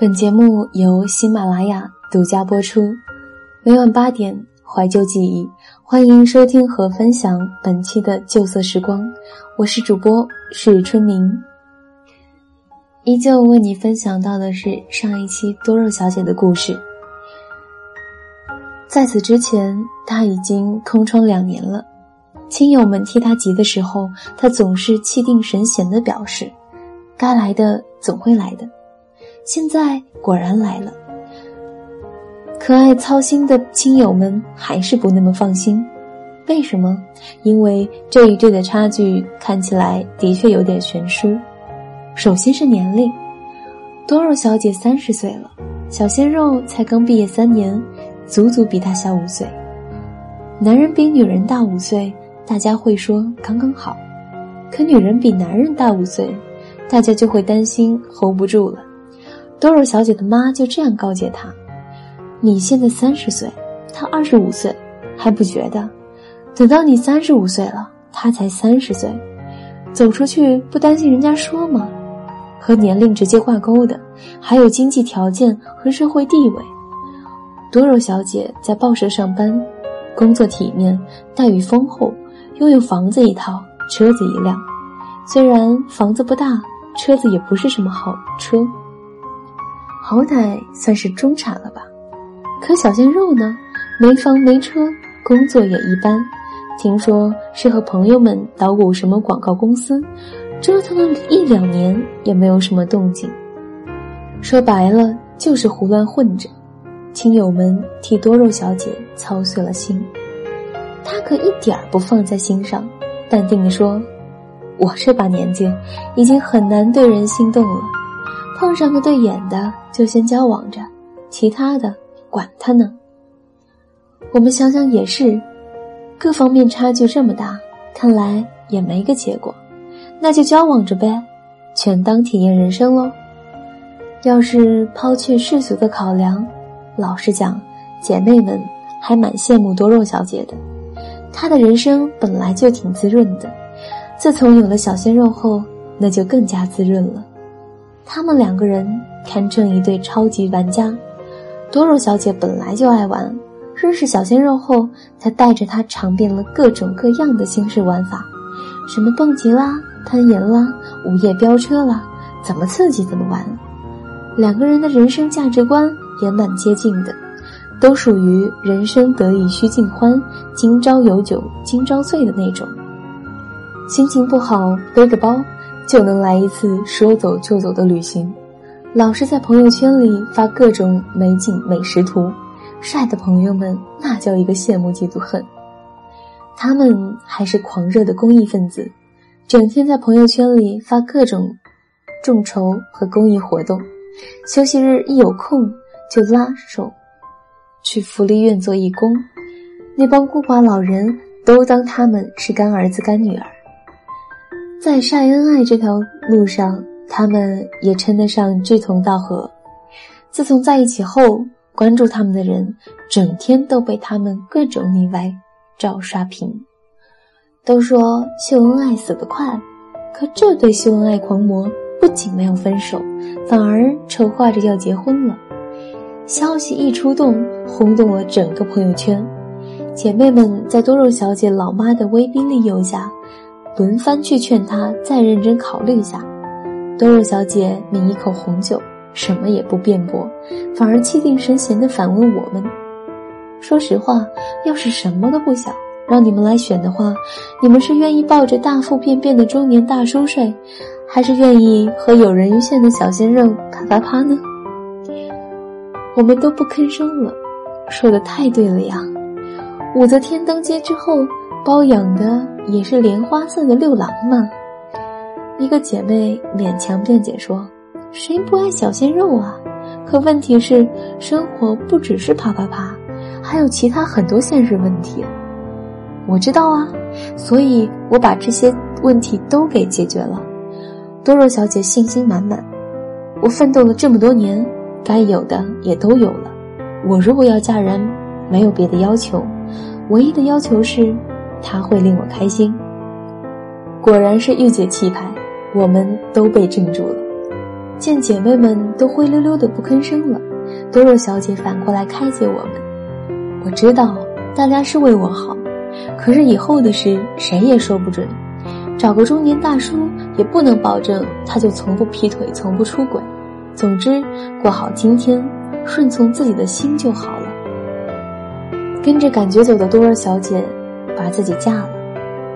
本节目由喜马拉雅独家播出，每晚八点怀旧记忆，欢迎收听和分享本期的旧色时光。我是主播是春明，依旧为你分享到的是上一期多肉小姐的故事。在此之前，她已经空窗两年了。亲友们替她急的时候，她总是气定神闲的表示：“该来的总会来的。”现在果然来了，可爱操心的亲友们还是不那么放心。为什么？因为这一对的差距看起来的确有点悬殊。首先是年龄，多肉小姐三十岁了，小鲜肉才刚毕业三年，足足比她小五岁。男人比女人大五岁，大家会说刚刚好；可女人比男人大五岁，大家就会担心 hold 不住了。多肉小姐的妈就这样告诫她：“你现在三十岁，他二十五岁，还不觉得？等到你三十五岁了，他才三十岁，走出去不担心人家说吗？和年龄直接挂钩的，还有经济条件和社会地位。多肉小姐在报社上班，工作体面，待遇丰厚，拥有房子一套，车子一辆。虽然房子不大，车子也不是什么好车。”好歹算是中产了吧，可小鲜肉呢，没房没车，工作也一般。听说是和朋友们捣鼓什么广告公司，折腾了一两年也没有什么动静。说白了就是胡乱混着。亲友们替多肉小姐操碎了心，她可一点儿不放在心上，淡定地说：“我这把年纪，已经很难对人心动了。”碰上个对眼的，就先交往着，其他的管他呢。我们想想也是，各方面差距这么大，看来也没个结果，那就交往着呗，全当体验人生喽。要是抛去世俗的考量，老实讲，姐妹们还蛮羡慕多肉小姐的，她的人生本来就挺滋润的，自从有了小鲜肉后，那就更加滋润了。他们两个人堪称一对超级玩家。多肉小姐本来就爱玩，认识小鲜肉后，才带着他尝遍了各种各样的新式玩法，什么蹦极啦、攀岩啦、午夜飙车啦，怎么刺激怎么玩。两个人的人生价值观也蛮接近的，都属于人生得意须尽欢，今朝有酒今朝醉的那种。心情不好，背个包。就能来一次说走就走的旅行，老是在朋友圈里发各种美景美食图，晒的朋友们那叫一个羡慕嫉妒恨。他们还是狂热的公益分子，整天在朋友圈里发各种众筹和公益活动，休息日一有空就拉手去福利院做义工，那帮孤寡老人都当他们是干儿子干女儿。在晒恩爱这条路上，他们也称得上志同道合。自从在一起后，关注他们的人整天都被他们各种腻歪照刷屏。都说秀恩爱死得快，可这对秀恩爱狂魔不仅没有分手，反而筹划着要结婚了。消息一出动，轰动了整个朋友圈。姐妹们在多肉小姐老妈的威逼利诱下。轮番去劝他再认真考虑一下，多肉小姐抿一口红酒，什么也不辩驳，反而气定神闲地反问我们：“说实话，要是什么都不想，让你们来选的话，你们是愿意抱着大腹便便的中年大叔睡，还是愿意和有人鱼线的小鲜肉啪啪啪呢？”我们都不吭声了，说的太对了呀！武则天登基之后。包养的也是莲花色的六郎吗？一个姐妹勉强辩解说：“谁不爱小鲜肉啊？可问题是，生活不只是啪啪啪，还有其他很多现实问题。我知道啊，所以我把这些问题都给解决了。”多肉小姐信心满满：“我奋斗了这么多年，该有的也都有了。我如果要嫁人，没有别的要求，唯一的要求是。”他会令我开心。果然是御姐气派，我们都被镇住了。见姐妹们都灰溜溜的不吭声了，多肉小姐反过来开解我们：“我知道大家是为我好，可是以后的事谁也说不准。找个中年大叔也不能保证他就从不劈腿，从不出轨。总之，过好今天，顺从自己的心就好了。”跟着感觉走的多肉小姐，把自己嫁了。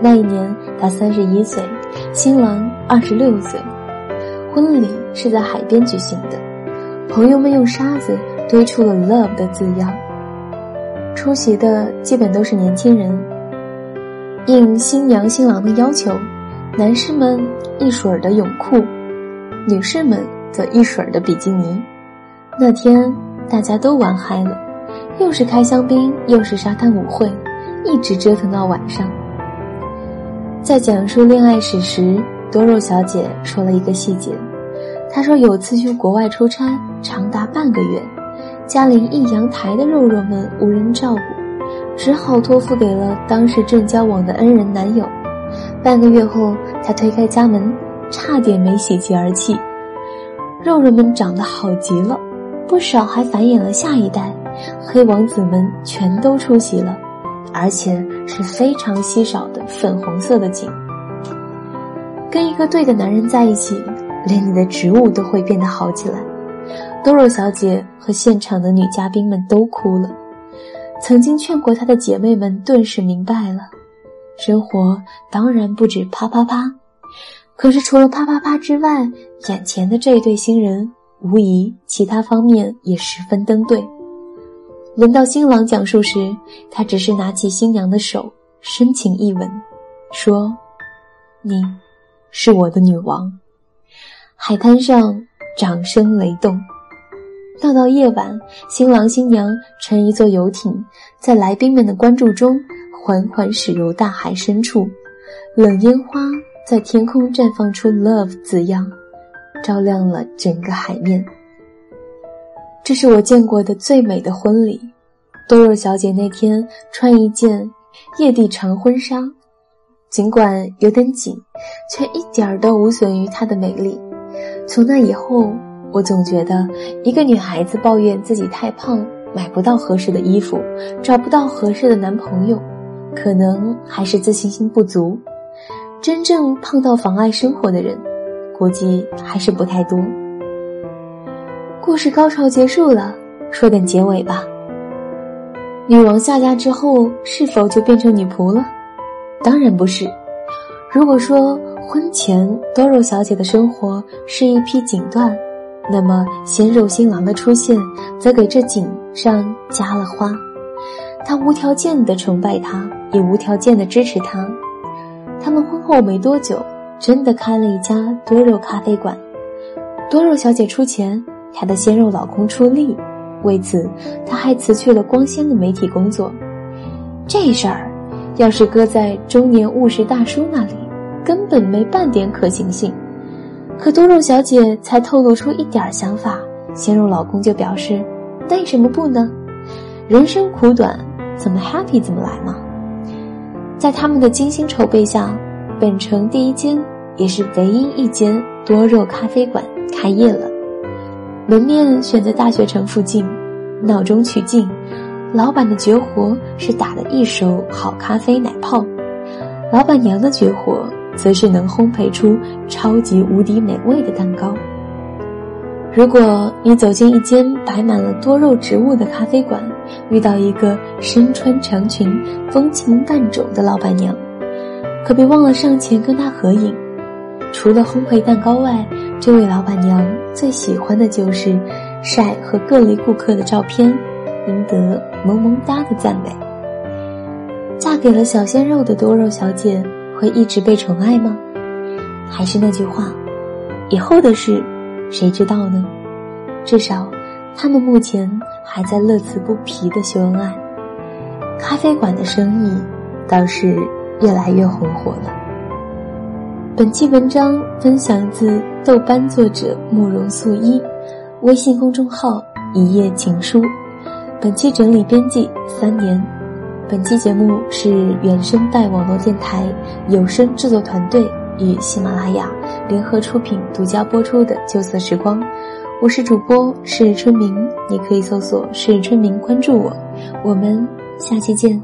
那一年她三十一岁，新郎二十六岁。婚礼是在海边举行的，朋友们用沙子堆出了 “love” 的字样。出席的基本都是年轻人。应新娘新郎的要求，男士们一水儿的泳裤，女士们则一水儿的比基尼。那天大家都玩嗨了，又是开香槟，又是沙滩舞会，一直折腾到晚上。在讲述恋爱史时。多肉小姐说了一个细节，她说有次去国外出差，长达半个月，家里一阳台的肉肉们无人照顾，只好托付给了当时正交往的恩人男友。半个月后，她推开家门，差点没喜极而泣。肉肉们长得好极了，不少还繁衍了下一代，黑王子们全都出席了，而且是非常稀少的粉红色的景。跟一个对的男人在一起，连你的植物都会变得好起来。多肉小姐和现场的女嘉宾们都哭了。曾经劝过她的姐妹们顿时明白了，生活当然不止啪啪啪。可是除了啪啪啪之外，眼前的这一对新人无疑其他方面也十分登对。轮到新郎讲述时，他只是拿起新娘的手，深情一吻，说：“你。”是我的女王。海滩上掌声雷动。闹到夜晚，新郎新娘乘一座游艇，在来宾们的关注中缓缓驶入大海深处。冷烟花在天空绽放出 “love” 字样，照亮了整个海面。这是我见过的最美的婚礼。多肉小姐那天穿一件叶地长婚纱。尽管有点紧，却一点儿都无损于她的美丽。从那以后，我总觉得一个女孩子抱怨自己太胖，买不到合适的衣服，找不到合适的男朋友，可能还是自信心不足。真正胖到妨碍生活的人，估计还是不太多。故事高潮结束了，说点结尾吧。女王下嫁之后，是否就变成女仆了？当然不是。如果说婚前多肉小姐的生活是一匹锦缎，那么鲜肉新郎的出现则给这锦上加了花。他无条件的崇拜她，也无条件的支持她。他们婚后没多久，真的开了一家多肉咖啡馆。多肉小姐出钱，她的鲜肉老公出力。为此，她还辞去了光鲜的媒体工作。这事儿。要是搁在中年务实大叔那里，根本没半点可行性。可多肉小姐才透露出一点想法，鲜肉老公就表示：“为什么不呢？人生苦短，怎么 happy 怎么来嘛。”在他们的精心筹备下，本城第一间也是唯一一间多肉咖啡馆开业了。门面选在大学城附近，闹中取静。老板的绝活是打的一手好咖啡奶泡，老板娘的绝活则是能烘焙出超级无敌美味的蛋糕。如果你走进一间摆满了多肉植物的咖啡馆，遇到一个身穿长裙、风情万种的老板娘，可别忘了上前跟她合影。除了烘焙蛋糕外，这位老板娘最喜欢的就是晒和各类顾客的照片。赢得萌萌哒的赞美。嫁给了小鲜肉的多肉小姐会一直被宠爱吗？还是那句话，以后的事，谁知道呢？至少，他们目前还在乐此不疲的秀恩爱。咖啡馆的生意倒是越来越红火了。本期文章分享自豆瓣作者慕容素一，微信公众号一夜情书。本期整理编辑三年，本期节目是原声带网络电台有声制作团队与喜马拉雅联合出品、独家播出的《旧色时光》。我是主播是春明，你可以搜索“是春明”关注我。我们下期见。